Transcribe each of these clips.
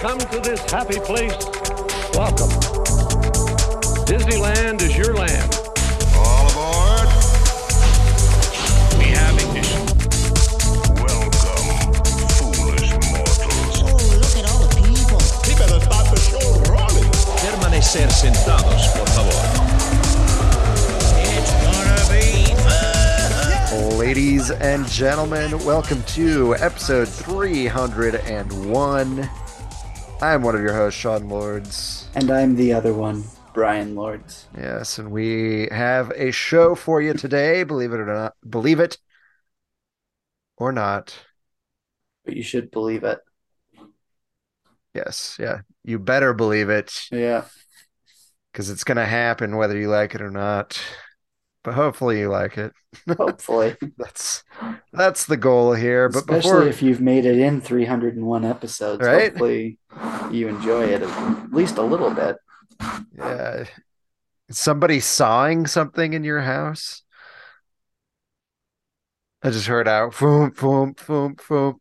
come to this happy place, welcome. Disneyland is your land. All aboard. We have ignition. Welcome, foolish mortals. Oh, look at all the people. He better start the show rolling. Permanecer sentados, por favor. It's gonna be fun. Ladies and gentlemen, welcome to episode 301. I'm one of your hosts, Sean Lords. And I'm the other one, Brian Lords. Yes, and we have a show for you today, believe it or not. Believe it or not. But you should believe it. Yes, yeah. You better believe it Yeah. because it's going to happen whether you like it or not. But hopefully you like it. Hopefully. That's that's the goal here. But Especially before if you've made it in 301 episodes. Right? Hopefully you enjoy it at least a little bit. Yeah. Is somebody sawing something in your house? I just heard out boom, boom, boom, boom.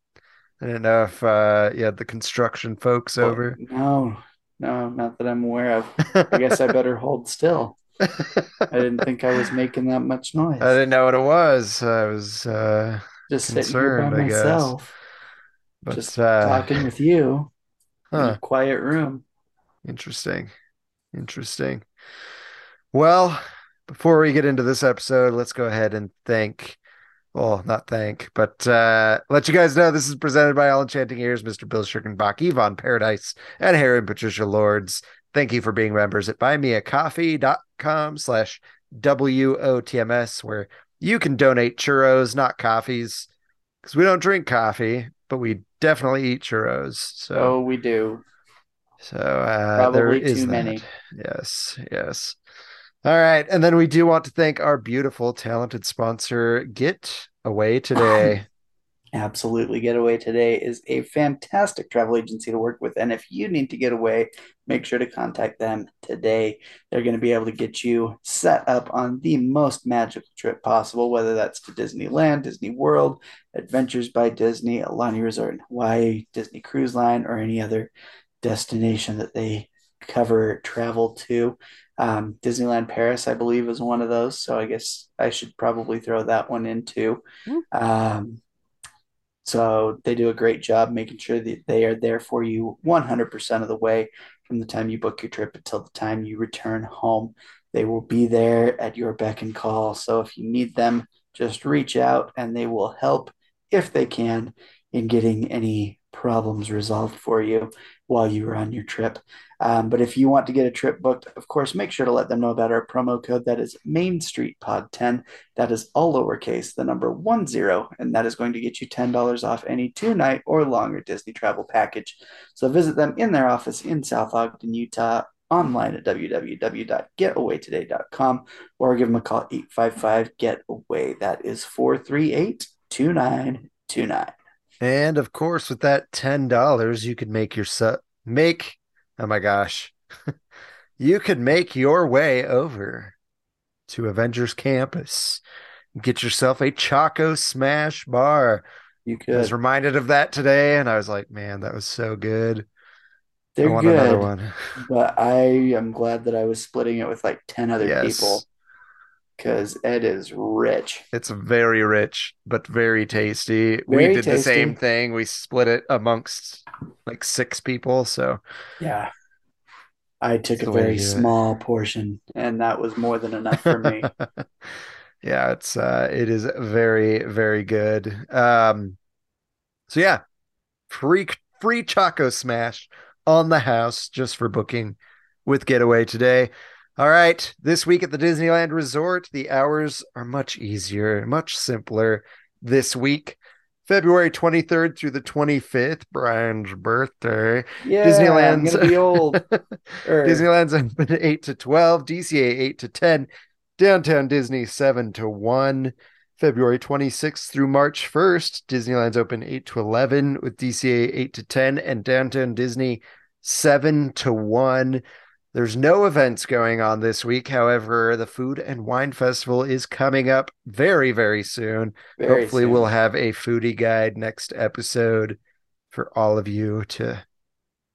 I didn't know if uh you had the construction folks over. No, no, not that I'm aware of. I guess I better hold still. I didn't think I was making that much noise. I didn't know what it was. I was uh Just sitting here by concerned, I guess. myself, but just uh talking with you in huh, a quiet room. interesting. Interesting. Well, before we get into this episode, let's go ahead and thank well, not thank, but uh, let you guys know this is presented by All Enchanting Ears, Mr. Bill Schirkenbach, Yvonne Paradise, and Harry and Patricia Lords. Thank you for being members at buymeacoffee.com slash WOTMS, where you can donate churros, not coffees, because we don't drink coffee, but we definitely eat churros. So, Oh, we do. so uh, there Probably is too that. many. Yes, yes. All right. And then we do want to thank our beautiful, talented sponsor, Get Away Today. Absolutely. Getaway Today is a fantastic travel agency to work with. And if you need to get away, make sure to contact them today. They're going to be able to get you set up on the most magical trip possible, whether that's to Disneyland, Disney World, Adventures by Disney, Aulani Resort in Hawaii, Disney Cruise Line, or any other destination that they cover travel to. Um, Disneyland Paris, I believe, is one of those. So I guess I should probably throw that one in too. Um, so they do a great job making sure that they are there for you 100% of the way from the time you book your trip until the time you return home. They will be there at your beck and call. So if you need them, just reach out and they will help if they can in getting any problems resolved for you while you were on your trip. Um, but if you want to get a trip booked, of course, make sure to let them know about our promo code. That is Main Street Pod 10. That is all lowercase, the number one zero, and that is going to get you $10 off any two night or longer Disney travel package. So visit them in their office in South Ogden, Utah, online at www.getawaytoday.com or give them a call 855 GET-AWAY. That is 438 2929. And of course, with that $10, you could make your make, oh my gosh, you could make your way over to Avengers Campus. Get yourself a Choco Smash bar. You I was reminded of that today, and I was like, man, that was so good. I They're want another one. but I am glad that I was splitting it with like 10 other Yes. people because it is rich. It's very rich, but very tasty. we Very did the same thing. We split it amongst like six people. So Yeah. I took That's a the way to very it. small portion, and that was more than enough for me. yeah, it's uh it is very, very good. Um so yeah, free free Choco Smash on the house just for booking with Getaway today. All right, this week at the Disneyland Resort, the hours are much easier, much simpler this week. February 23rd through the 25th, Brian's birthday. Yeah, Disneyland's I'm be old. Or- er. Disneyland's open 8 to 12, DCA 8 to 10, Downtown Disney 7 to 1. February 26th through March 1st, Disneyland's open 8 to 11 with DCA 8 to 10 and Downtown Disney 7 to 1. There's no events going on this week. However, the Food and Wine Festival is coming up very, very soon. Very Hopefully, soon. we'll have a foodie guide next episode for all of you to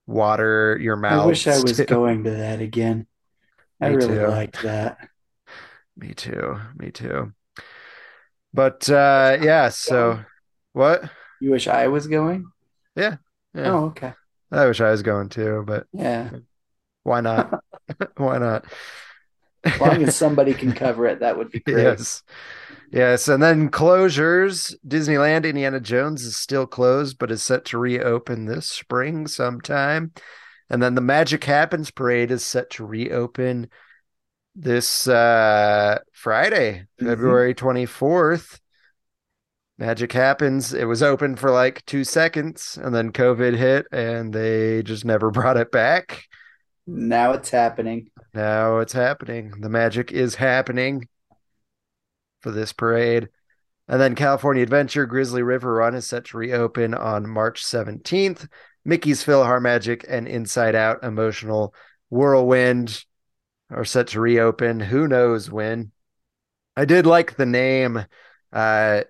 water your mouth. I wish I was going to that again. I Me really too. liked that. Me too. Me too. But uh yeah, so what? You wish I was going? Yeah. Oh, okay. I wish I was going too, but Yeah. Why not? Why not? As long as somebody can cover it, that would be great. Yes. Yes. And then closures. Disneyland Indiana Jones is still closed, but is set to reopen this spring sometime. And then the Magic Happens Parade is set to reopen this uh Friday, Mhm. February 24th. Magic Happens. It was open for like two seconds and then COVID hit and they just never brought it back. Now it's happening. Now it's happening. The magic is happening for this parade. And then California Adventure Grizzly River Run is set to reopen on March 17th. Mickey's PhilharMagic and Inside Out Emotional Whirlwind are set to reopen. Who knows when? I did like the name uh,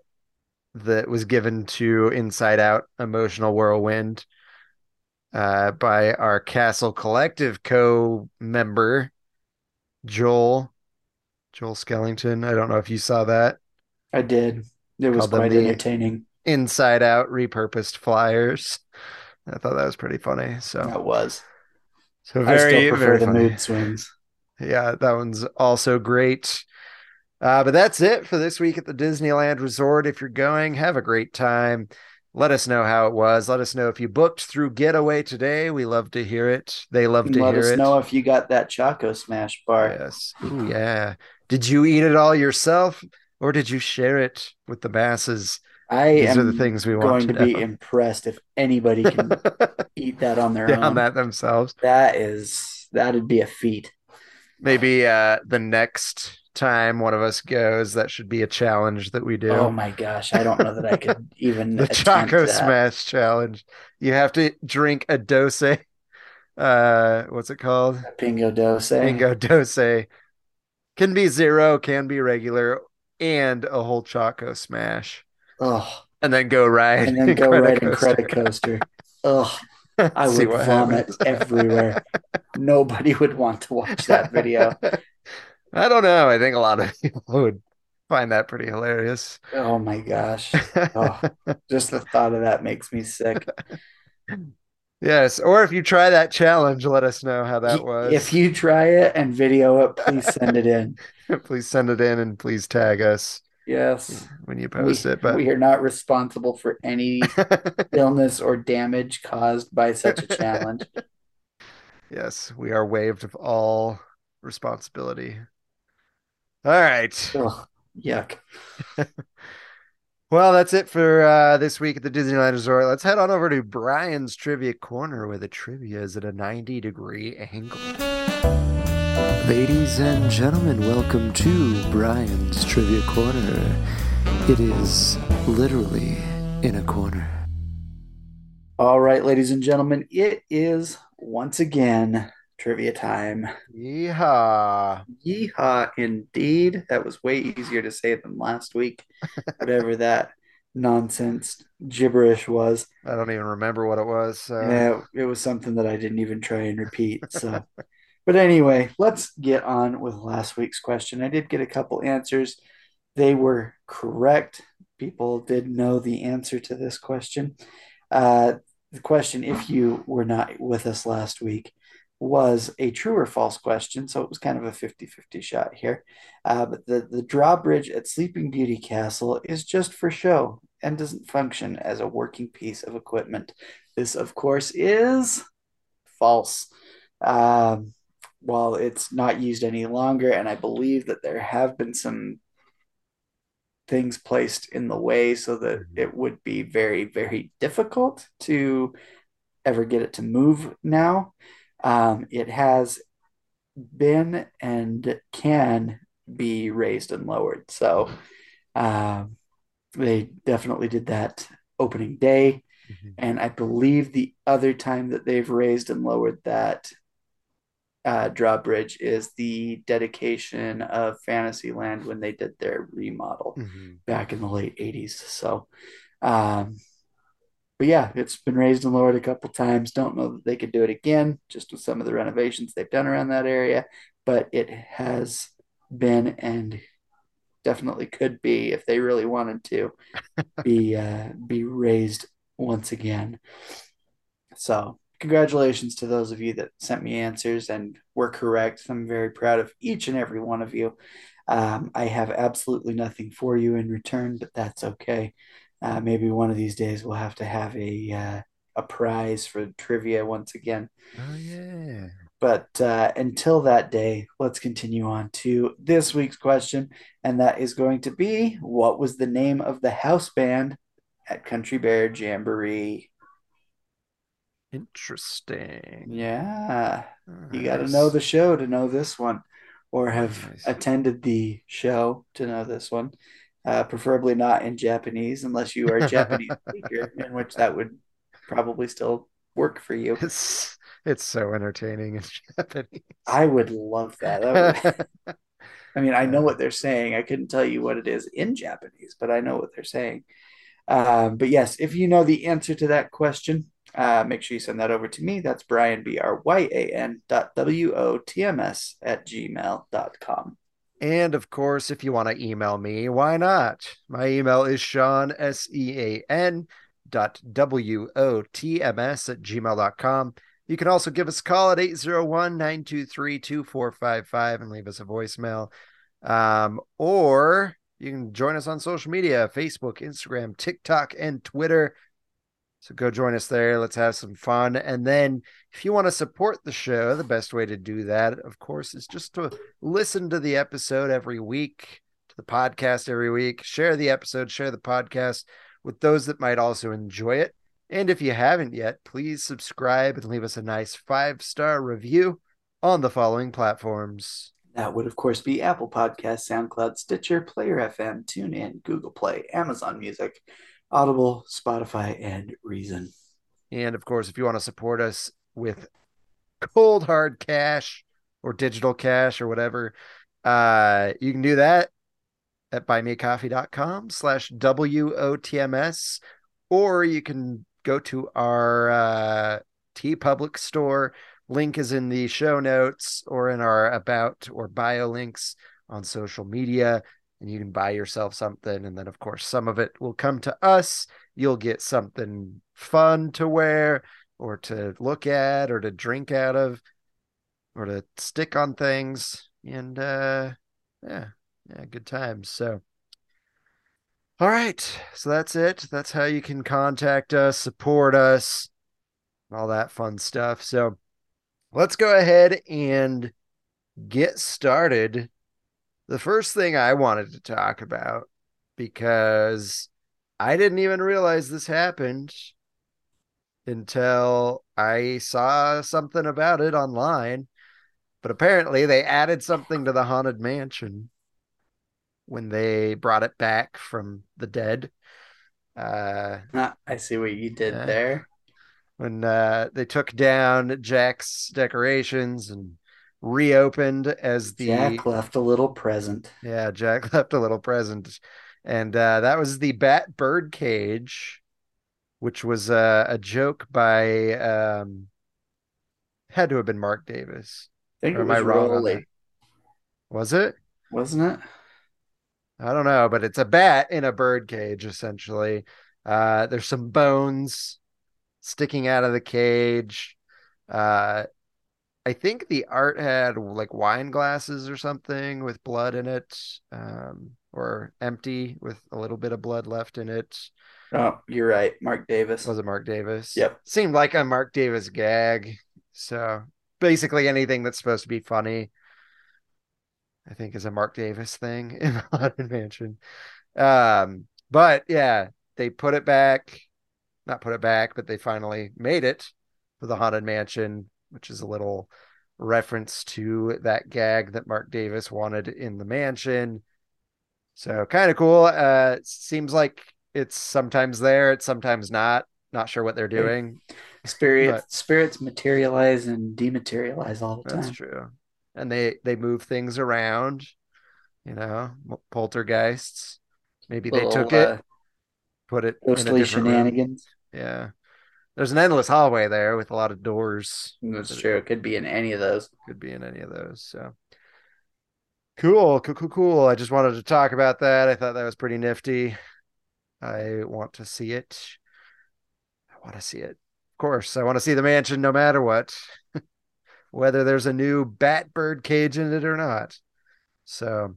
that was given to Inside Out Emotional Whirlwind uh, by our Castle Collective co member, Joel. Joel Skellington. I don't know if you saw that. I did. It was quite entertaining. Inside Out repurposed flyers. I thought that was pretty funny. So, That was. so I very, still prefer very the funny. mood swings. Yeah, that one's also great. Uh, but that's it for this week at the Disneyland Resort. If you're going, have a great time. Let us know how it was. Let us know if you booked through Getaway today. We love to hear it. They love to let hear it. Let us know if you got that Choco Smash bar. Yes. Ooh, yeah. Did you eat it all yourself or did you share it with the masses? I These am are the things we want going to to be know. impressed if anybody can eat that on their Down own. that themselves. That is that'd be a feat. Maybe uh the next time one of us goes, that should be a challenge that we do. Oh my gosh, I don't know that I could even the Choco that. Smash challenge. You have to drink a dose. Uh, what's it called? Pingo dose. Bingo dose. Can be zero, can be regular, and a whole Choco Smash, Oh, and then go ride and then go right Incredicoaster. Ugh, I would vomit happens. everywhere. Nobody would want to watch that video. I don't know. I think a lot of people would find that pretty hilarious. Oh my gosh. Oh, just the thought of that makes me sick. Yes, or if you try that challenge, let us know how that was. If you try it and video it, please send it in. please send it in and please tag us Yes. when you We, post it. But we are not responsible for any illness or damage caused by such a challenge. yes, we are waived of all responsibility. All right. Ugh, yuck. Well, that's it for uh, this week at the Disneyland Resort. Let's head on over to Brian's Trivia Corner where the trivia is at a 90 degree angle. Ladies and gentlemen, welcome to Brian's Trivia Corner. It is literally in a corner. All right, ladies and gentlemen, it is once again trivia time. Yeehaw. Yeehaw, indeed. That was way easier to say than last week, whatever that nonsense gibberish was. I don't even remember what it was. So. Yeah, it was something that I didn't even try and repeat. So, but anyway, let's get on with last week's question. I did get a couple answers. They were correct. People did know the answer to this question. Uh, the question, if you were not with us last week, was a true or false question. So it was kind of a 50 50 shot here. Uh, but the, the drawbridge at Sleeping Beauty Castle is just for show and doesn't function as a working piece of equipment. This, of course, is false. Um, while it's not used any longer, and I believe that there have been some things placed in the way so that it would be very, very difficult to ever get it to move now. Um, it has been and can be raised and lowered. So um, they definitely did that opening day. Mhm. And I believe the other time that they've raised and lowered that uh, drawbridge is the dedication of Fantasyland when they did their remodel Mhm. back in the late 80s. So, um, but yeah, it's been raised and lowered a couple times. Don't know that they could do it again, just with some of the renovations they've done around that area, but it has been and definitely could be if they really wanted to be uh, be raised once again. So congratulations to those of you that sent me answers and were correct. I'm very proud of each and every one of you. Um, I have absolutely nothing for you in return, but that's okay. Uh, maybe one of these days we'll have to have a uh, a prize for trivia once again. Oh yeah. But uh, until that day, let's continue on to this week's question, and that is going to be: What was the name of the house band at Country Bear Jamboree? Interesting. Yeah, you got to know the show to know this one, or have Nice. attended the show to know this one. Uh, preferably not in Japanese, unless you are a Japanese speaker, in which that would probably still work for you. It's it's so entertaining in Japanese. I would love that. That would, I mean, I know what they're saying. I couldn't tell you what it is in Japanese, but I know what they're saying. Um, but yes, if you know the answer to that question, uh, make sure you send that over to me. That's Brian, B R Y A N dot W O T M S at gmail dot com. And of course, if you want to email me, why not? My email is Sean, S E A N dot W O T M S at gmail.com. You can also give us a call at 801 923 2455 and leave us a voicemail. Um, or you can join us on social media Facebook, Instagram, TikTok, and Twitter. So go join us there. Let's have some fun. And then if you want to support the show, the best way to do that, of course, is just to listen to the episode every week, to the podcast every week, share the episode, share the podcast with those that might also enjoy it. And if you haven't yet, please subscribe and leave us a nice five star review on the following platforms. That would, of course, be Apple Podcasts, SoundCloud, Stitcher, Player FM, TuneIn, Google Play, Amazon Music, Audible, Spotify, and Reason. And of course, if you want to support us with cold hard cash or digital cash or whatever, uh, you can do that at buymeacoffee.com slash WOTMS, or you can go to our uh, TeePublic store. Link is in the show notes or in our about or bio links on social media. And you can buy yourself something. And then, of course, some of it will come to us. You'll get something fun to wear or to look at or to drink out of or to stick on things. And uh, yeah, yeah, good times. So, all right. So that's it. That's how you can contact us, support us, all that fun stuff. So let's go ahead and get started. The first thing I wanted to talk about, because I didn't even realize this happened until I saw something about it online. But apparently, they added something to the Haunted Mansion when they brought it back from the dead. Uh, Ah, I see what you did there. When uh, they took down Jack's decorations and reopened as the Jack left a little present. yeah Jack left a little present, and uh, that was the Bat Bird Cage, which was uh, a joke by um, had to have been Marc Davis. I think Or it was wrong Rolly. Was it? wasn't it? I don't know, but it's a bat in a bird cage essentially. Uh, there's some bones sticking out of the cage. Uh, I think the art had like wine glasses or something with blood in it, um, or empty with a little bit of blood left in it. Oh, you're right. Marc Davis. Was it Marc Davis? Yep. Seemed like a Marc Davis gag. So basically anything that's supposed to be funny, I think is a Marc Davis thing in the Haunted Mansion. Um, but yeah, they put it back, not put it back, but they finally made it for the Haunted Mansion, which is a little reference to that gag that Marc Davis wanted in the mansion. So kind of cool. Uh, seems like it's sometimes there, it's sometimes not. Not sure what they're doing. Spirit, But- spirits materialize and dematerialize all the time. That's true. And they they move things around, you know, poltergeists. Maybe they Little, took it, uh, put it ghostly different room. shenanigans. Yeah. There's an endless hallway there with a lot of doors. Mm, that's true. It could be in any of those. Could be in any of those. So cool, cool, cool, cool. I just wanted to talk about that. I thought that was pretty nifty. I want to see it. I want to see it. Of course, I want to see the mansion no matter what, whether there's a new Batbird cage in it or not. So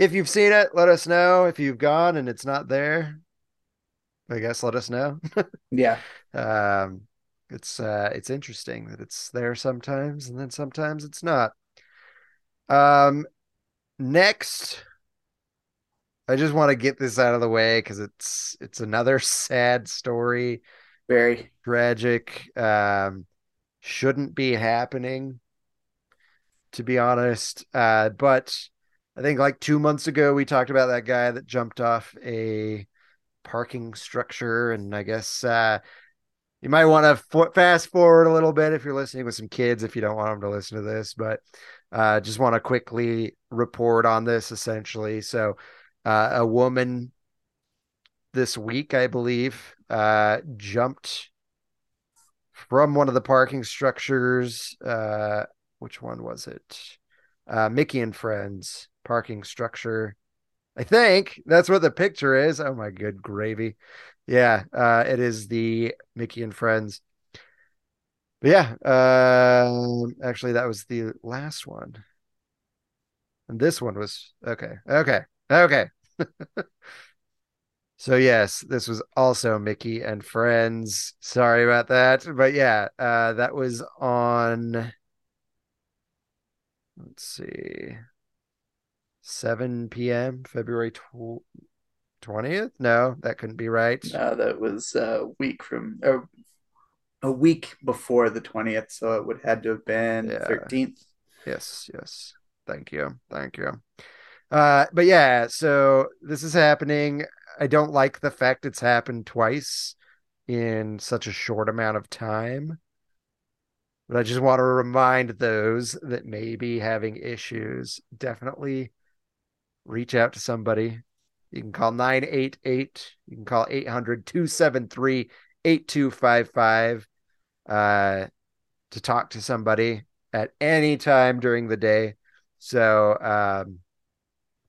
if you've seen it, let us know. If you've gone and it's not there, I guess let us know. Yeah. um, it's uh, it's interesting that it's there sometimes and then sometimes it's not. Um, next, I just want to get this out of the way because it's it's another sad story, Very. tragic. Um, shouldn't be happening, to be honest. Uh, but I think like two months ago we talked about that guy that jumped off a parking structure, and I guess uh, you might want to fast forward a little bit if you're listening with some kids if you don't want them to listen to this but uh, just want to quickly report on this essentially. So uh, a woman this week i believe uh, jumped from one of the parking structures uh, which one was it? Uh, mickey and friends parking structure i think that's what the picture is oh my good gravy yeah, uh, it is the Mickey and Friends. But yeah, uh, actually, that was the last one, and this one was okay, okay, okay. so yes, this was also Mickey and Friends. Sorry about that, but yeah, uh, that was on. Let's see, 7 p.m. February tw- 20th? No, that couldn't be right. No, that was a week from or a week before the 20th, so it would had to have been Yeah. 13th. Yes, yes. Thank you. Thank you. Uh, but yeah, so this is happening. I don't like the fact it's happened twice in such a short amount of time. But I just want to remind those that may be having issues, definitely reach out to somebody. You can call 988, you can call 800 273 8255 uh, to talk to somebody at any time during the day. So, um,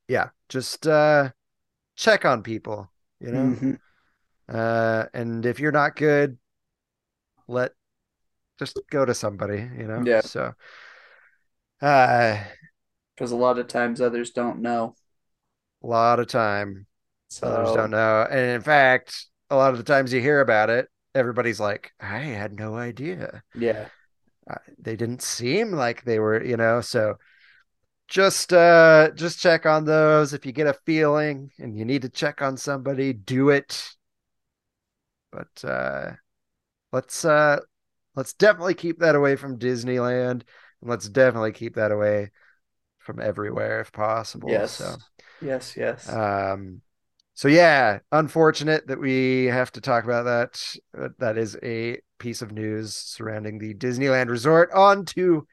yeah, just uh, check on people, you know. Mhm. Uh, and if you're not good, let just go to somebody, you know. Yeah. So, uh, Because a lot of times others don't know. A lot of time So others don't know, and in fact, a lot of the times you hear about it, everybody's like, "I had no idea." yeah. uh, they didn't seem like they were, you know, so just uh just check on those if you get a feeling and you need to check on somebody, do it. But uh let's uh let's definitely keep that away from Disneyland and let's definitely keep that away from everywhere if possible. Yes. So Yes, yes. um, so yeah, unfortunate that we have to talk about that. Uh, That is a piece of news surrounding the Disneyland Resort. On to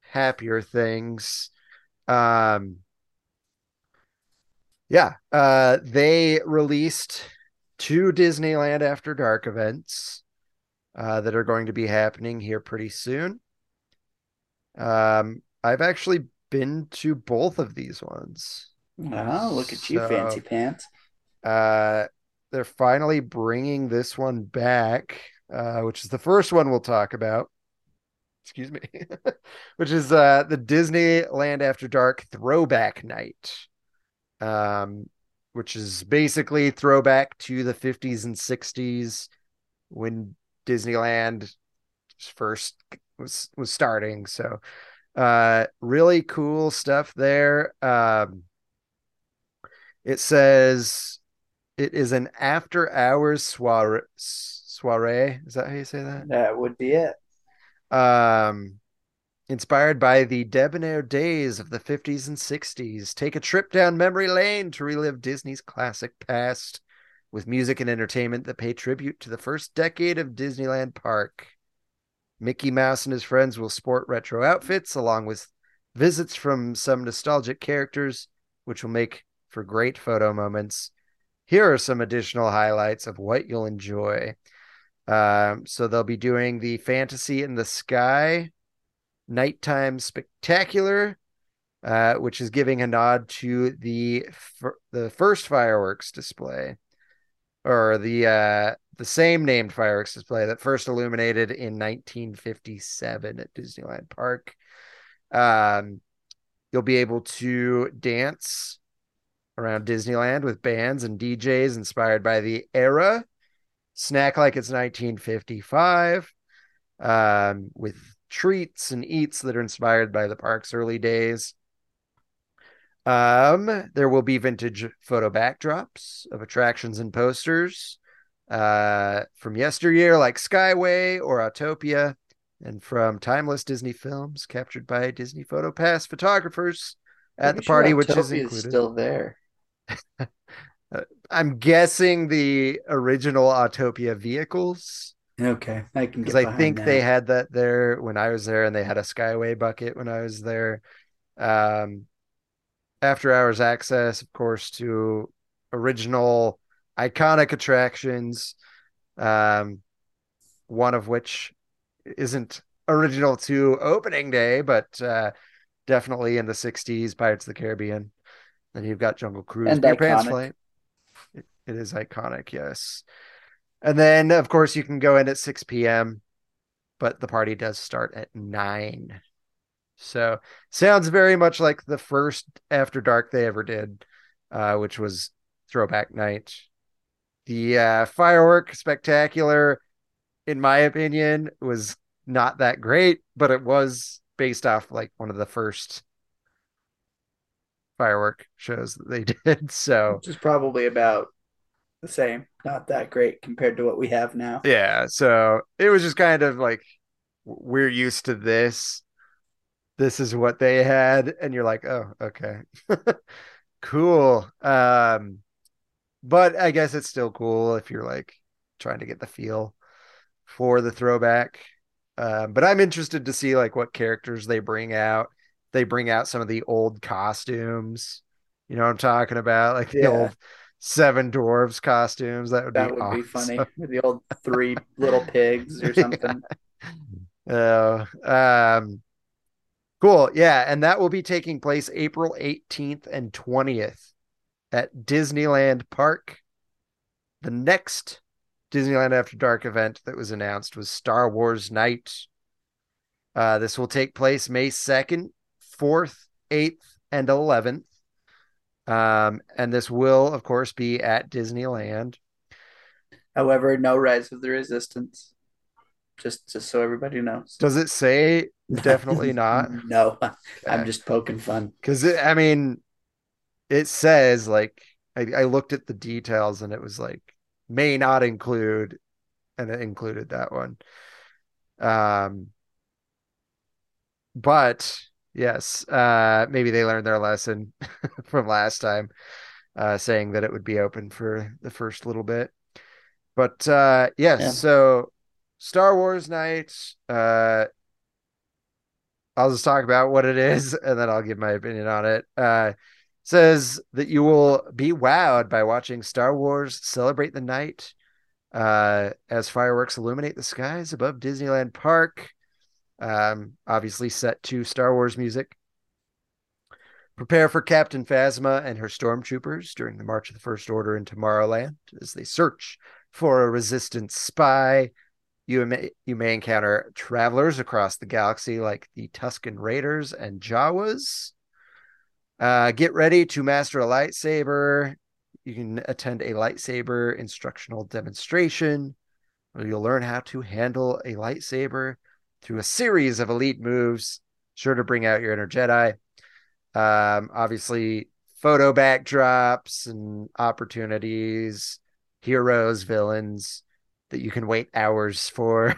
happier things. Um, yeah, uh, they released two Disneyland After Dark events uh, that are going to be happening here pretty soon. Um, I've actually been to both of these ones. Oh, look at you, so- fancy pants. Uh, they're finally bringing this one back, uh, which is the first one we'll talk about. Excuse me, which is uh, the Disneyland After Dark Throwback Night, um, which is basically throwback to the 50s and 60s when Disneyland first was was starting. So, uh, really cool stuff there. Um, it says it is an after hours soiree. Soiree is that how you say that? That would be it. Um, inspired by the debonair days of the 50s and 60s. Take a trip down memory lane to relive Disney's classic past with music and entertainment that pay tribute to the first decade of Disneyland Park. Mickey Mouse and his friends will sport retro outfits along with visits from some nostalgic characters, which will make for great photo moments. here are some additional highlights of what you'll enjoy. Um, so they'll be doing the Fantasy in the Sky Nighttime Spectacular, uh, which is giving a nod to the the first fireworks display, or the uh, the same named fireworks display that first illuminated in 1957 at Disneyland Park. Um, you'll be able to dance around Disneyland with bands and DJs inspired by the era. Snack like it's 1955 um, with treats and eats that are inspired by the park's early days. Um, there will be vintage photo backdrops of attractions and posters uh, from yesteryear, like Skyway or Autopia, and from timeless Disney films captured by Disney Photo Pass photographers at Pretty the sure party, which is included. still there. I'm guessing the original Autopia vehicles Okay, I can because I think they had that there when I was there, and they had a Skyway bucket when I was there. Um, after hours access, of course, to original iconic attractions. Um, one of which isn't original to opening day, but uh, definitely in the '60s, Pirates of the Caribbean. Then you've got Jungle Cruise, And Peter Pan's. Flight. It, it is iconic, yes. And then, of course, you can go in at 6 p.m., but the party does start at 9. So, sounds very much like the first After Dark they ever did, uh, which was Throwback Night. The uh, firework spectacular, in my opinion, was not that great, but it was based off like one of the first firework shows that they did. So, Which is probably about the same. Not that great compared to what we have now. Yeah, so it was just kind of like we're used to this. This is what they had, and you're like, oh, okay, cool. Um, but I guess it's still cool if you're like trying to get the feel for the throwback. Um, but I'm interested to see like what characters they bring out. They bring out some of the old costumes. You know what I'm talking about? Like the Yeah. old Seven Dwarves costumes. That would That be would be funny the old three little pigs or something. Oh, um, cool. Yeah, and that will be taking place April 18th and 20th at Disneyland Park. The next Disneyland After Dark event that was announced was Star Wars Night. Uh, this will take place May 2nd, 4th, 8th, and 11th. Um, and this will, of course, be at Disneyland. However, no Rise of the Resistance. Just just so everybody knows. Does it say definitely not? no, I'm just poking fun. Because I mean, it says like I, I looked at the details and it was like may not include, and it included that one. Um, but yes, uh, maybe they learned their lesson from last time, uh, saying that it would be open for the first little bit. But uh, yes, Yeah. so Star Wars night. Uh, I'll just talk about what it is and then I'll give my opinion on it. Uh, says that you will be wowed by watching Star Wars celebrate the night uh, as fireworks illuminate the skies above Disneyland Park. Um, obviously, set to Star Wars music. Prepare for Captain Phasma and her stormtroopers during the March of the First Order in Tomorrowland as they search for a resistance spy. You may you may encounter travelers across the galaxy like the Tusken Raiders and Jawas. Uh, get ready to master a lightsaber. You can attend a lightsaber instructional demonstration where you'll learn how to handle a lightsaber through a series of elite moves, sure to bring out your inner Jedi. Um, obviously, photo backdrops and opportunities, heroes, villains that you can wait hours for.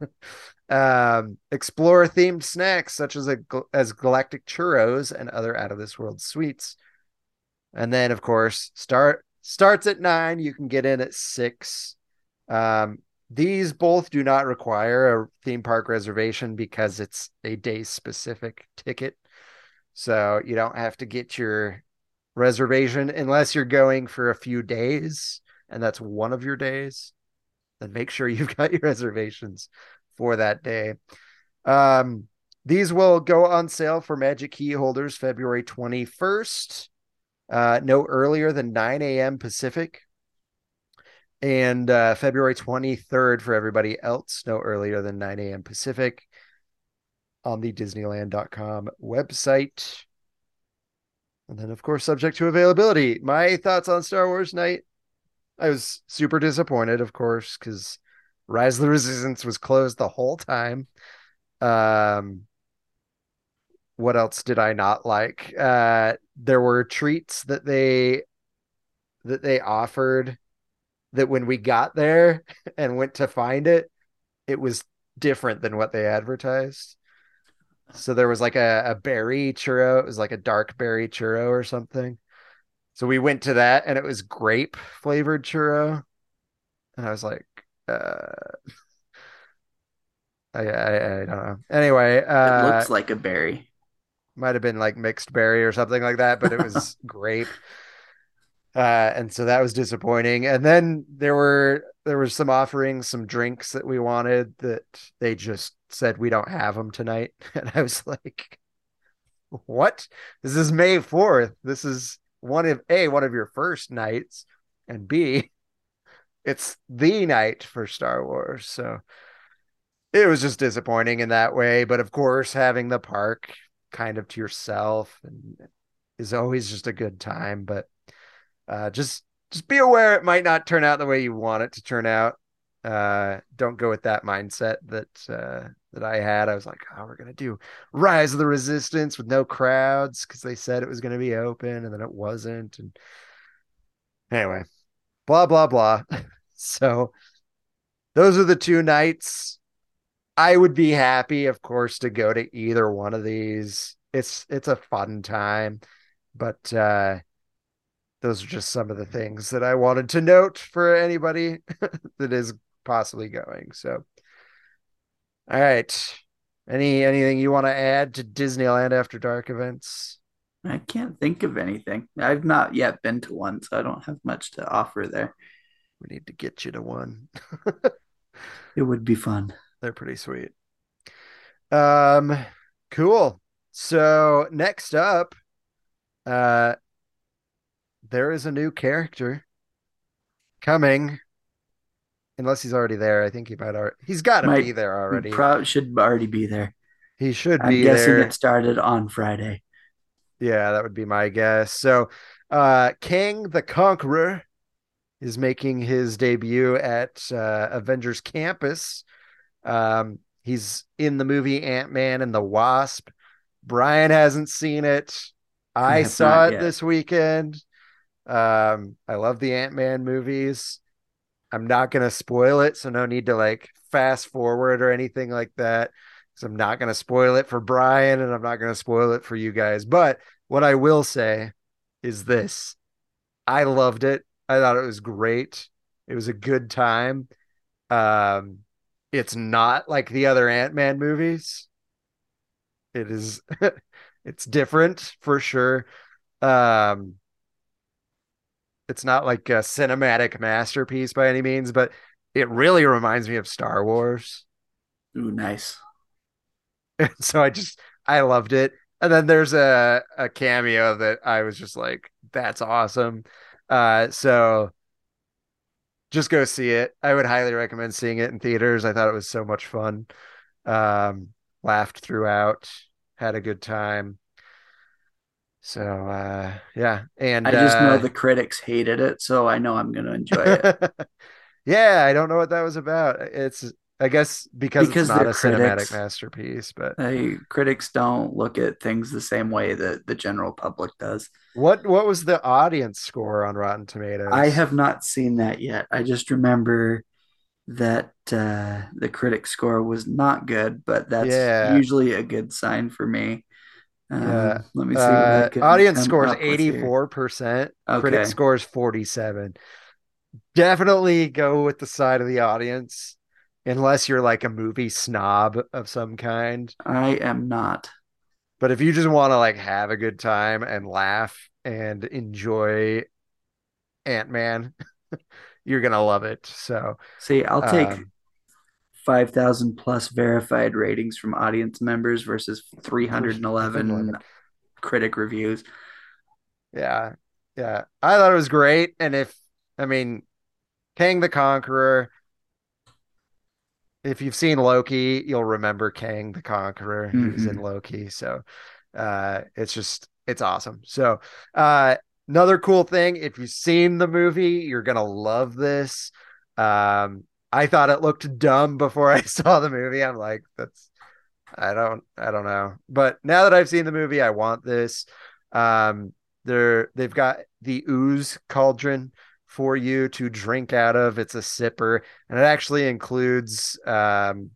um, explore themed snacks such as a as galactic churros and other out of this world sweets. And then, of course, start starts at nine. You can get in at six. Um, these both do not require a theme park reservation because it's a day specific ticket. So you don't have to get your reservation unless you're going for a few days and that's one of your days. Then make sure you've got your reservations for that day. Um, these will go on sale for Magic Key holders February 21st, uh, no earlier than 9 a.m. Pacific, and uh, February 23rd for everybody else, no earlier than 9 a.m. Pacific on the Disneyland.com website. And then, of course, subject to availability. My thoughts on Star Wars Night. I was super disappointed, of course, because Rise of the Resistance was closed the whole time. Um, what else did I not like? Uh, there were treats that they that they offered that when we got there and went to find it, it was different than what they advertised. So there was like a, a berry churro. It was like a dark berry churro or something. So we went to that and it was grape flavored churro. And I was like, uh, I, I, I don't know. Anyway, It uh, looks like a berry. might have been like mixed berry or something like that, but it was grape. Uh, and so that was disappointing. And then there were there was some offerings, some drinks that we wanted that they just said we don't have them tonight. And I was like, what? This is May 4th. This is one of A, one of your first nights, and B, it's the night for Star Wars. So it was just disappointing in that way. But of course, having the park kind of to yourself and is always just a good time. But uh, just just be aware it might not turn out the way you want it to turn out. Uh, don't go with that mindset that uh, that I had. I was like, oh, we're gonna do Rise of the Resistance with no crowds because they said it was gonna be open and then it wasn't. And anyway, blah blah blah. so those are the two nights. I would be happy, of course, to go to either one of these. It's it's a fun time, but uh those are just some of the things that I wanted to note for anybody that is possibly going. So all right. Any anything you want to add to Disneyland After Dark events? I can't think of anything. I've not yet been to one, so I don't have much to offer there. We need to get you to one. It would be fun. They're pretty sweet. Um, cool. So next up, uh, there is a new character coming. Unless he's already there, I think he might already. He's got to be there already. Pro- should already be there. he should be there. I'm be guessing there. it started on Friday. Yeah, that would be my guess. So, uh, Kang the Conqueror is making his debut at uh, Avengers Campus. Um, he's in the movie Ant Man and the Wasp. Brian hasn't seen it. I saw it yet. this weekend. Um, I love the Ant Man movies. I'm not gonna spoil it, so no need to like fast forward or anything like that. Because I'm not gonna spoil it for Brian and I'm not gonna spoil it for you guys. But what I will say is this I loved it. I thought it was great. It was a good time. Um, it's not like the other Ant-Man movies. It is it's different for sure. Um it's not like a cinematic masterpiece by any means, but it really reminds me of Star Wars. Ooh, nice. so I just I loved it. And then there's a a cameo that I was just like, that's awesome. Uh, so just go see it. I would highly recommend seeing it in theaters. I thought it was so much fun. Um, laughed throughout, had a good time. So uh, yeah, and I just know uh, the critics hated it, so I know I'm going to enjoy it. yeah, I don't know what that was about. It's I guess because, Because it's not a cinematic masterpiece, but They, critics don't look at things the same way that the general public does. What what was the audience score on Rotten Tomatoes? I have not seen that yet. I just remember that uh, the critic score was not good, but that's Yeah. usually a good sign for me. Um, Yeah. Let me see. uh, audience scores up with here. 84%, critic scores 47. Definitely go with the side of the audience unless you're like a movie snob of some kind. I am not. But if you just want to like have a good time and laugh and enjoy Ant-Man, you're gonna love it. So See, I'll take um, 5,000 plus verified ratings from audience members versus 311 critic reviews. Yeah. Yeah. I thought it was great. And if, I mean, Kang the Conqueror, if you've seen Loki, you'll remember Kang the Conqueror. He was in Loki. So uh, it's just, it's awesome. So, uh, another cool thing if you've seen the movie, you're going to love this. Um, I thought it looked dumb before I saw the movie. I'm like, that's, I don't, I don't know. But now that I've seen the movie, I want this. Um, they're they've got the ooze cauldron for you to drink out of. It's a sipper, and it actually includes um,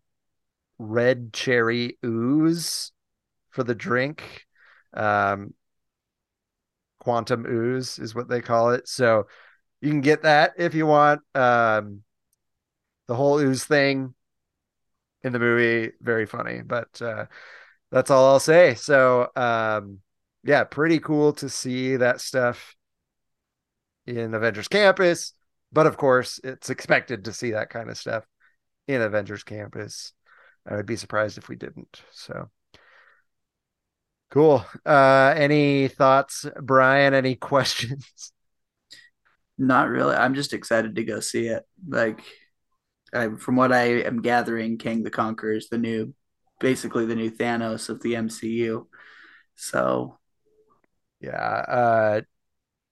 red cherry ooze for the drink. Um, quantum ooze is what they call it. So you can get that if you want. Um, the whole ooze thing in the movie, very funny, but uh, that's all I'll say. So, um, yeah, pretty cool to see that stuff in Avengers Campus. But of course, it's expected to see that kind of stuff in Avengers Campus. I would be surprised if we didn't. So cool. Uh, any thoughts, Brian? Any questions? Not really. I'm just excited to go see it. Like, I, from what I am gathering, Kang the Conqueror is the new, basically the new Thanos of the MCU. So, Yeah. Uh,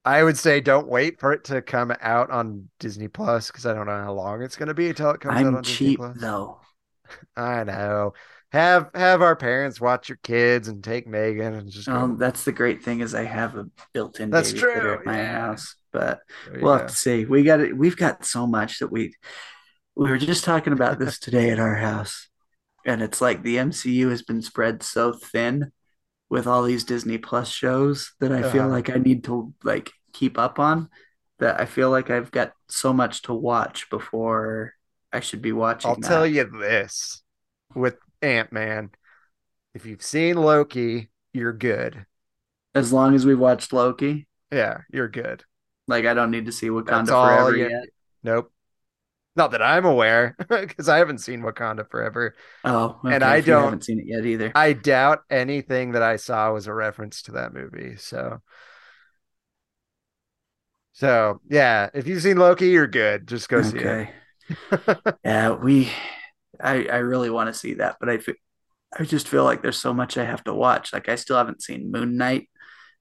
I would say don't wait for it to come out on Disney Plus because I don't know how long it's going to be until it comes out I'm on Disney cheap Plus. though. I know. Have have our parents watch your kids and take Megan and just. Um, that's the great thing is I have a built-in That's true, at my yeah. house, but we'll go. have to see. We got it. We've got so much that we we were just talking about this today at our house, and it's like the MCU has been spread so thin with all these Disney Plus shows that I feel Uh-huh. like I need to like keep up on. That I feel like I've got so much to watch before I should be watching. I'll tell you this with Ant Man, if you've seen Loki, you're good. As long as we've watched Loki, Yeah, you're good. like I don't need to see Wakanda That's Forever you- yet. Nope. Not that I'm aware, because I haven't seen Wakanda Forever. Oh, And I don't- haven't seen it yet either. I doubt anything that I saw was a reference to that movie. So, so yeah, if you've seen Loki, you're good. Just go see it. Okay. Yeah, we. I I really want to see that, but I fe- I just feel like there's so much I have to watch. Like I still haven't seen Moon Knight.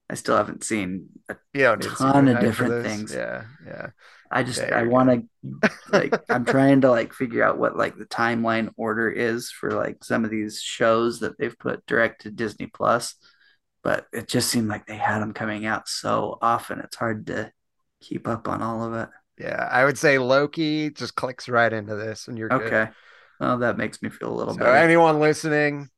I still haven't seen. A, You don't need to see Ton of different things. Yeah, yeah. I just Yeah, I want to like I'm trying to like figure out what like the timeline order is for like some of these shows that they've put direct to Disney Plus, but it just seemed like they had them coming out so often. It's hard to keep up on all of it. Yeah, I would say Loki just clicks right into this, and you're good. Okay. Well, that makes me feel a little So better. anyone listening,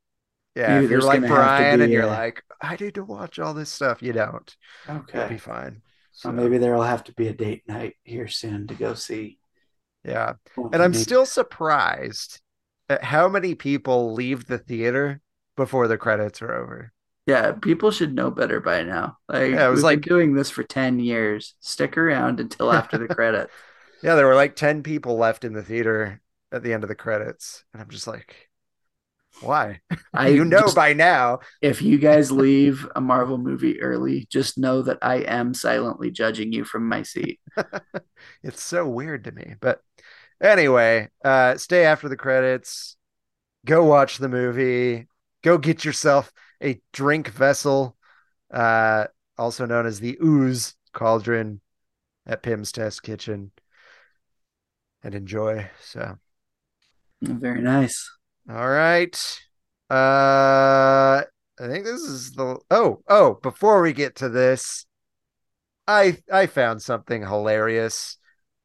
yeah, You- if you're like gonna have to Brian be and you're like, I need to watch all this stuff, you don't. You'll Okay. be fine. So So maybe there'll have to be a date night here soon to go see. yeah, and I'm Maybe- still surprised at how many people leave the theater before the credits are over. Yeah, people should know better by now. Like Yeah, it was we've like- been doing this for 10 years. Stick around until after the credits. Yeah, there were like 10 people left in the theater at the end of the credits, and I'm just like, why? I you know just- by now. if you guys leave a Marvel movie early, just know that I am silently judging you from my seat. It's so weird to me. But anyway, uh stay after the credits. Go watch the movie. Go get yourself a drink vessel, uh, also known as the ooze cauldron at Pym's Test Kitchen. And enjoy. So Very nice. All right. Uh I think this is the oh, oh, before we get to this, I I found something hilarious.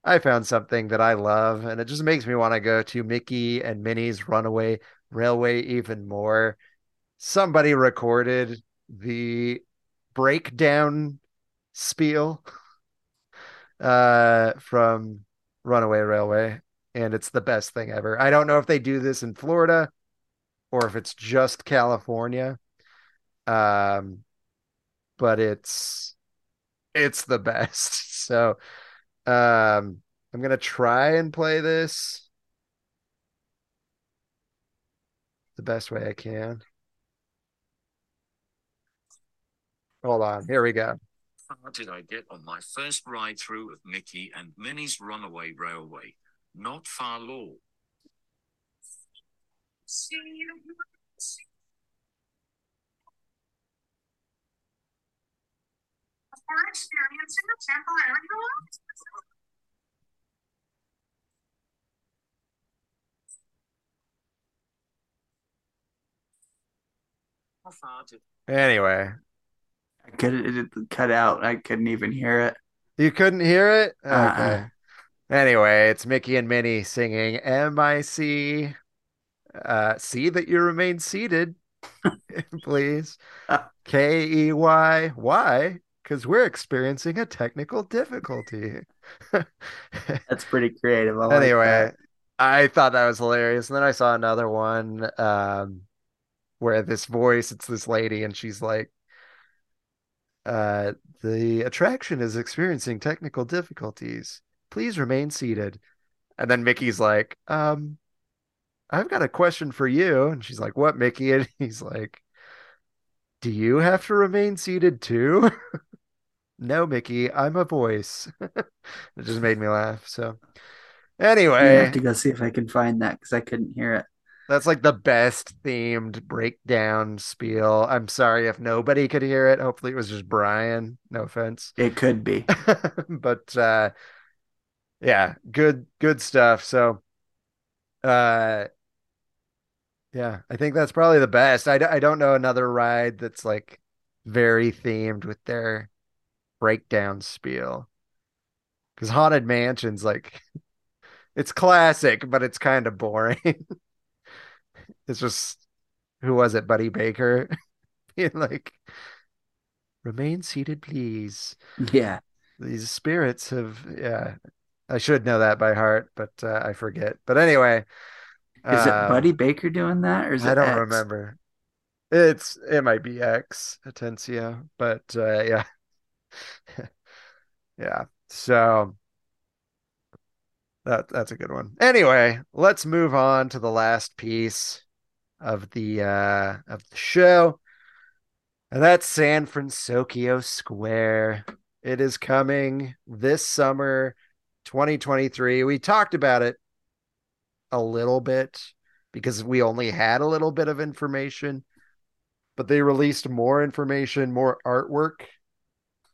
I found something that I love, and it just makes me want to go to Mickey and Minnie's Runaway Railway even more. Somebody recorded the breakdown spiel uh from Runaway Railway, and it's the best thing ever. I don't know if they do this in Florida or if it's just California. Um, but it's it's the best. So um I'm gonna try and play this the best way I can. Hold on, here we go. How did I get on my first ride through of Mickey and Minnie's Runaway Railway? Not far law. For experiencing the temporary loss. How far did Anyway, I could it cut out. I couldn't even hear it. you couldn't hear it? Uh-uh. Okay. Uh-uh. Anyway, it's Mickey and Minnie singing M-I-C. Uh, see that you remain seated, please. K-E-Y. Why? Because we're experiencing a technical difficulty. That's pretty creative. I anyway, that. I thought that was hilarious. And then I saw another one um, where this voice, it's this lady, and she's like, uh, the attraction is experiencing technical difficulties. Please remain seated. And then Mickey's like, um, I've got a question for you. And she's like, What, Mickey? And he's like, Do you have to remain seated too? no, Mickey, I'm a voice. it just made me laugh. So, anyway, I have to go see if I can find that because I couldn't hear it. that's like the best themed breakdown spiel. I'm sorry if nobody could hear it. Hopefully, it was just Brian. No offense. It could be. but uh yeah good good stuff. So uh yeah i think that's probably the best. I, d- I don't know another ride that's like very themed with their breakdown spiel. Because haunted mansions like it's classic but it's kind of boring. It's just who was it? Buddy baker? Being like remain seated please. Yeah. these spirits have yeah i should know that by heart but uh, i forget. But anyway Is it uh, Buddy Baker doing that, or is it i don't X? remember. It's it might be x atencio but uh yeah. Yeah so that that's a good one. Anyway let's move on to the last piece of the uh of the show and that's San Francisco Square. It is coming this summer, 2023. We talked about it a little bit because we only had a little bit of information, but they released more information, more artwork,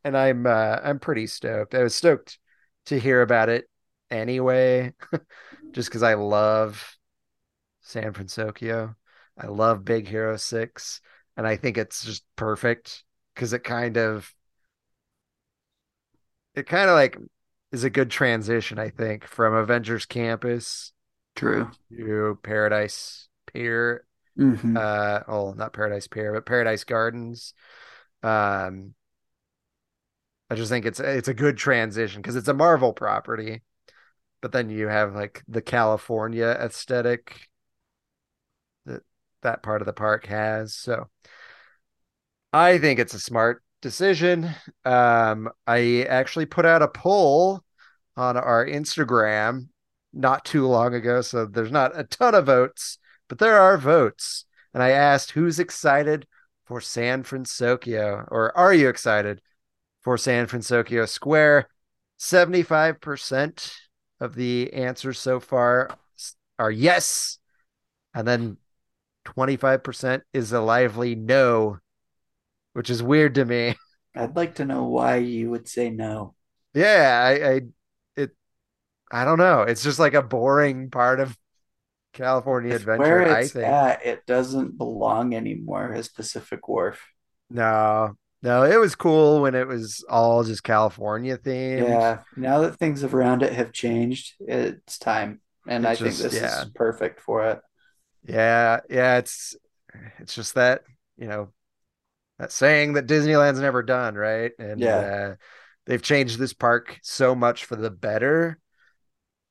and I'm uh, I'm pretty stoked. I was stoked to hear about it anyway, just because I love San Francisco. I love Big Hero 6 and I think it's just perfect because it kind of it kind of like is a good transition, I think, from Avengers Campus True. to Paradise Pier. hmm Uh, oh, not Paradise Pier, but Paradise Gardens. Um, I just think it's it's a good transition because it's a Marvel property, but then you have like the California aesthetic that that part of the park has. So I think it's a smart decision. Um, I actually put out a poll on our Instagram not too long ago, so there's not a ton of votes, but there are votes. And I asked who's excited for San Francisco, or are you excited for San Francisco Square? 75% of the answers so far are yes. And then 25% is a lively no, which is weird to me. I'd like to know why you would say no. Yeah, I, I it I don't know. It's just like a boring part of California If where Adventure, I it's think. at, it doesn't belong anymore as Pacific Wharf. No, no, it was cool when it was all just California themed. Yeah, now that things around it have changed, it's time. And It I think this yeah. is perfect for it. Yeah, yeah, it's it's just that, you know, that saying that Disneyland's never done, right? And Yeah. uh, they've changed this park so much for the better.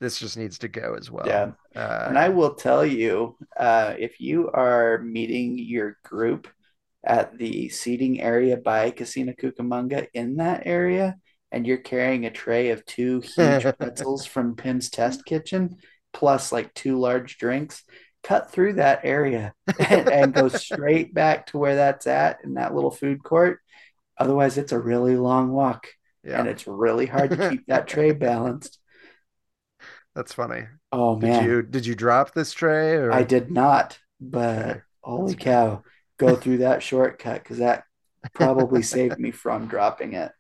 This just needs to go as well. Yeah. Uh, And I will tell you, uh, if you are meeting your group at the seating area by Cocina Cucamonga in that area, and you're carrying a tray of two huge pretzels from Pym's Test Kitchen, plus like two large drinks, cut through that area and, and go straight back to where that's at in that little food court. Otherwise, it's a really long walk Yeah, and it's really hard to keep that tray balanced. that's funny. Oh Did man, you did you drop this tray or I did not, but Okay, holy that's cow, go through that shortcut because that probably saved me from dropping it.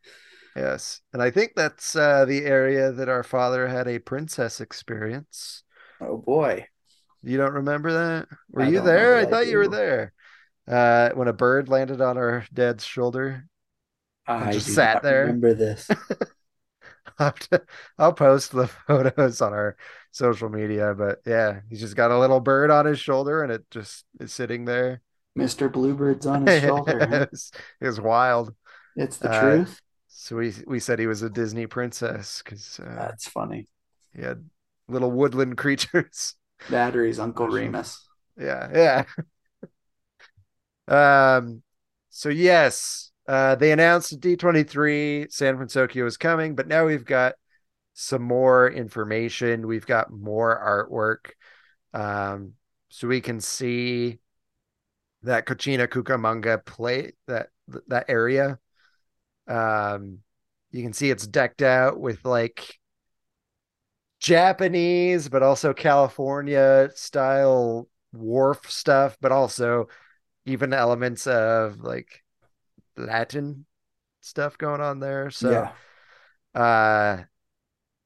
Yes, and I think that's uh, the area that our father had a princess experience. Oh boy. You don't remember that? Were I you there? I thought you were there. Uh, when a bird landed on our dad's shoulder. I just sat there. remember this. I'll, to- I'll post the photos on our social media, but yeah, he's just got a little bird on his shoulder and it just is sitting there. Mr. Bluebird's on his shoulder. it, was, it was wild. It's the Uh, truth. So we we said he was a Disney princess because uh, That's funny. he had little woodland creatures. Batteries, Uncle Remus. Yeah, yeah. um, so yes, uh, they announced at D23 San Francisco is coming, but now we've got some more information. We've got more artwork. Um, so we can see that Cocina Cucamonga play that that area. Um, you can see it's decked out with like Japanese, but also California style wharf stuff, but also even elements of like Latin stuff going on there. So yeah. uh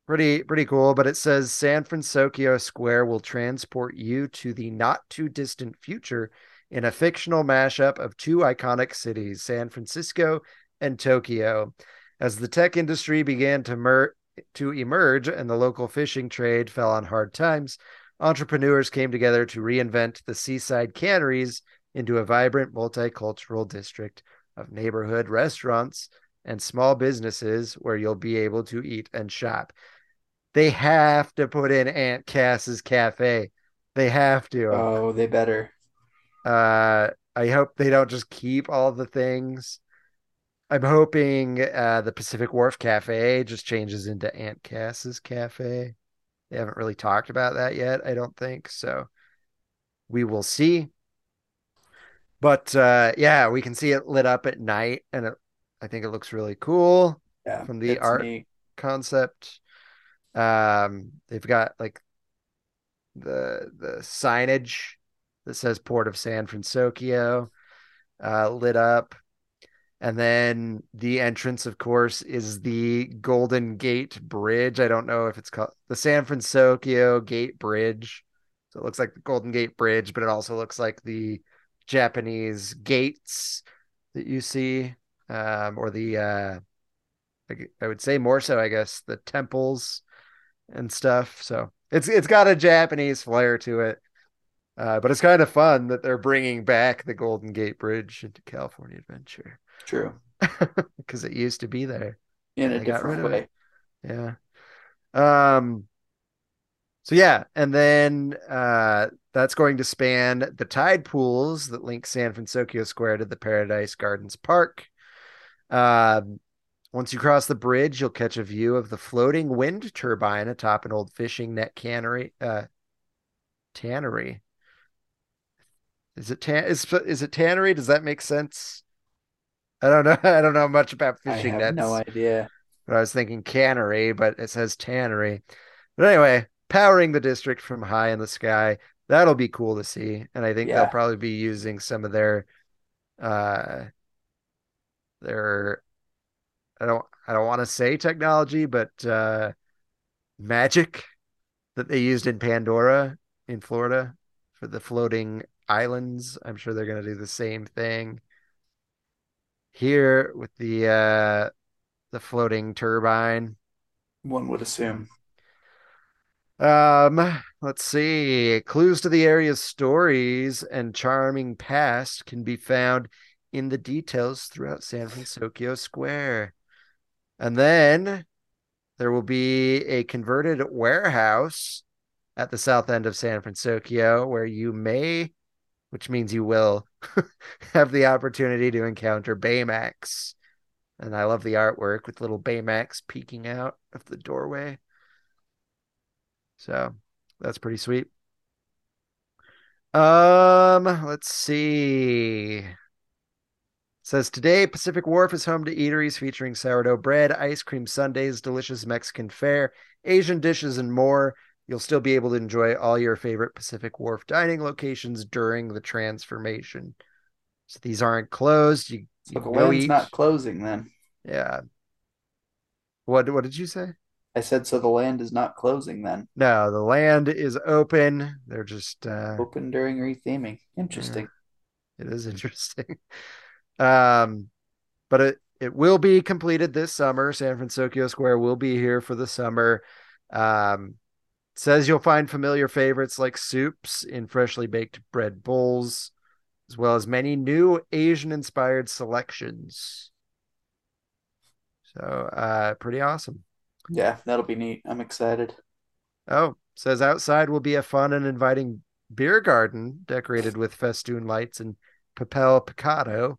pretty pretty cool, but it says San Francisco Square will transport you to the not too distant future in a fictional mashup of two iconic cities, San Francisco and Tokyo. As the tech industry began to mer- to emerge and the local fishing trade fell on hard times, entrepreneurs came together to reinvent the seaside canneries into a vibrant multicultural district of neighborhood restaurants and small businesses where you'll be able to eat and shop. They have to put in Aunt Cass's cafe. They have to. Oh, they better. Uh, I hope they don't just keep all the things. I'm hoping uh, the Pacific Wharf Cafe just changes into Aunt Cass's Cafe. They haven't really talked about that yet, I don't think. So we will see. But uh, yeah, we can see it lit up at night, and it, I think it looks really cool Yeah. from the art neat. concept. Um, they've got like the the signage that says Port of San Francisco uh, lit up. And then the entrance, of course, is the Golden Gate Bridge. I don't know if it's called the San Francisco Gate Bridge. So it looks like the Golden Gate Bridge, but it also looks like the Japanese gates that you see, um, or the uh, I- would say more so, I guess, the temples and stuff. So it's it's got a Japanese flair to it. Uh, but it's kind of fun that they're bringing back the Golden Gate Bridge into California Adventure True. because it used to be there. In a different way. Yeah. Um. So yeah, and then uh, that's going to span the tide pools that link San Francisco Square to the Paradise Gardens Park. Um, once you cross the bridge, you'll catch a view of the floating wind turbine atop an old fishing net cannery. Uh, tannery. Is it tan? Is is it tannery? Does that make sense? I don't know. I don't know much about I fishing have nets. no idea. But I was thinking cannery, but it says tannery. But anyway, powering the district from high in the sky. That'll be cool to see. And I think Yeah. they'll probably be using some of their uh their I don't I don't want to say technology, but uh magic that they used in Pandora in Florida for the floating islands. I'm sure they're gonna do the same thing here with the uh the floating turbine. One would assume. Um, let's see. Clues to the area's stories and charming past can be found in the details throughout San Francisco Square. And then there will be a converted warehouse at the south end of San Francisco where you may, which means you will, have the opportunity to encounter Baymax. And I love the artwork with little Baymax peeking out of the doorway. So that's pretty sweet. Um, let's see. says today Pacific Wharf is home to eateries featuring sourdough bread, ice cream sundaes, delicious Mexican fare, Asian dishes, and more. You'll still be able to enjoy all your favorite Pacific Wharf dining locations during the transformation. So these aren't closed. You, So you the go land's eat. not closing then. Yeah. What what did you say? I said so the land is not closing then. No, the land is open. They're just uh Open during retheming. Interesting. it is interesting. Um but it it will be completed this summer. San Francisco Square will be here for the summer. Um says you'll find familiar favorites like soups in freshly baked bread bowls, as well as many new Asian inspired selections. So uh pretty awesome. Yeah, that'll be neat. I'm excited. Oh, says outside will be a fun and inviting beer garden decorated with festoon lights and papel picado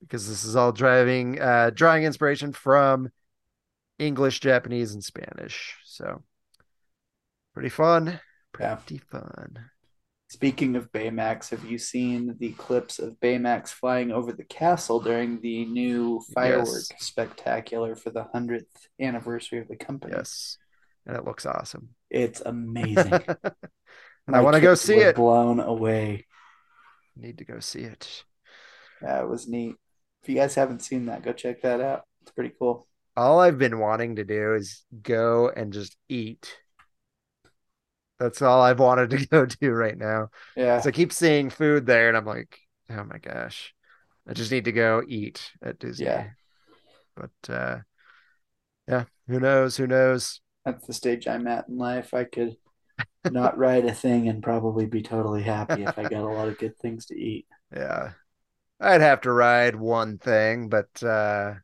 because this is all driving uh drawing inspiration from English, Japanese, and Spanish. So pretty fun. Yeah. Fun. Speaking of Baymax, have you seen the clips of Baymax flying over the castle during the new firework Yes. spectacular for the 100th anniversary of the company? Yes. And it looks awesome. It's amazing. and I want to go see it. Blown away. Need to go see it. Yeah, it was neat. If you guys haven't seen that, go check that out. It's pretty cool. all I've been wanting to do is go and just eat. That's all I've wanted to go to right now. Yeah. So I keep seeing food there, and I'm like, oh my gosh, I just need to go eat at Disney. Yeah. But uh, yeah, who knows? Who knows? That's the stage I'm at in life. I could not ride a thing and probably be totally happy if I got a lot of good things to eat. Yeah, I'd have to ride one thing, but uh,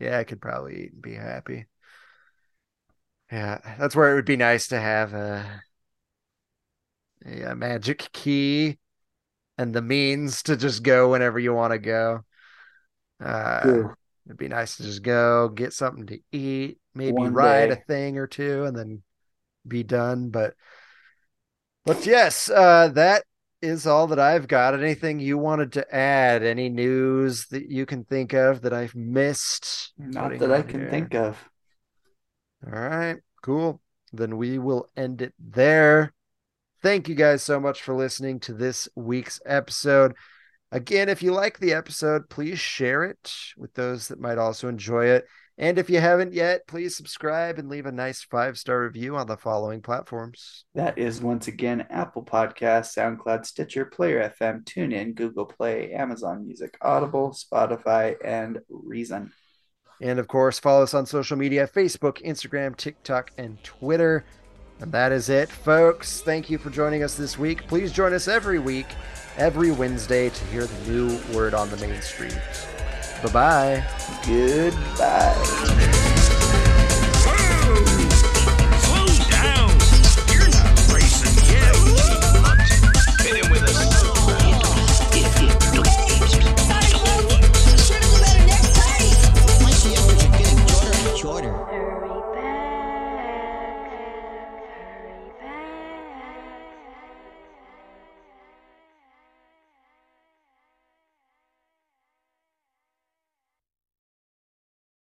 yeah, I could probably eat and be happy. Yeah, that's where it would be nice to have a, a, a magic key and the means to just go whenever you want to go. Uh, True. it'd be nice to just go get something to eat, maybe One ride a thing or two, and then be done. But, but yes, uh, that is all that I've got. Anything you wanted to add? Any news that you can think of that I've missed? Not that I can here? think of. All right, cool. Then we will end it there. Thank you guys so much for listening to this week's episode. Again, if you like the episode, please share it with those that might also enjoy it. And if you haven't yet, please subscribe and leave a nice five star review on the following platforms. That is once again Apple Podcasts, SoundCloud, Stitcher, Player FM, TuneIn, Google Play, Amazon Music, Audible, Spotify, and Reason. And of course, follow us on social media Facebook, Instagram, TikTok, and Twitter. And that is it, folks. Thank you for joining us this week. Please join us every week, every Wednesday, to hear the new word on the main street. Bye bye. Goodbye.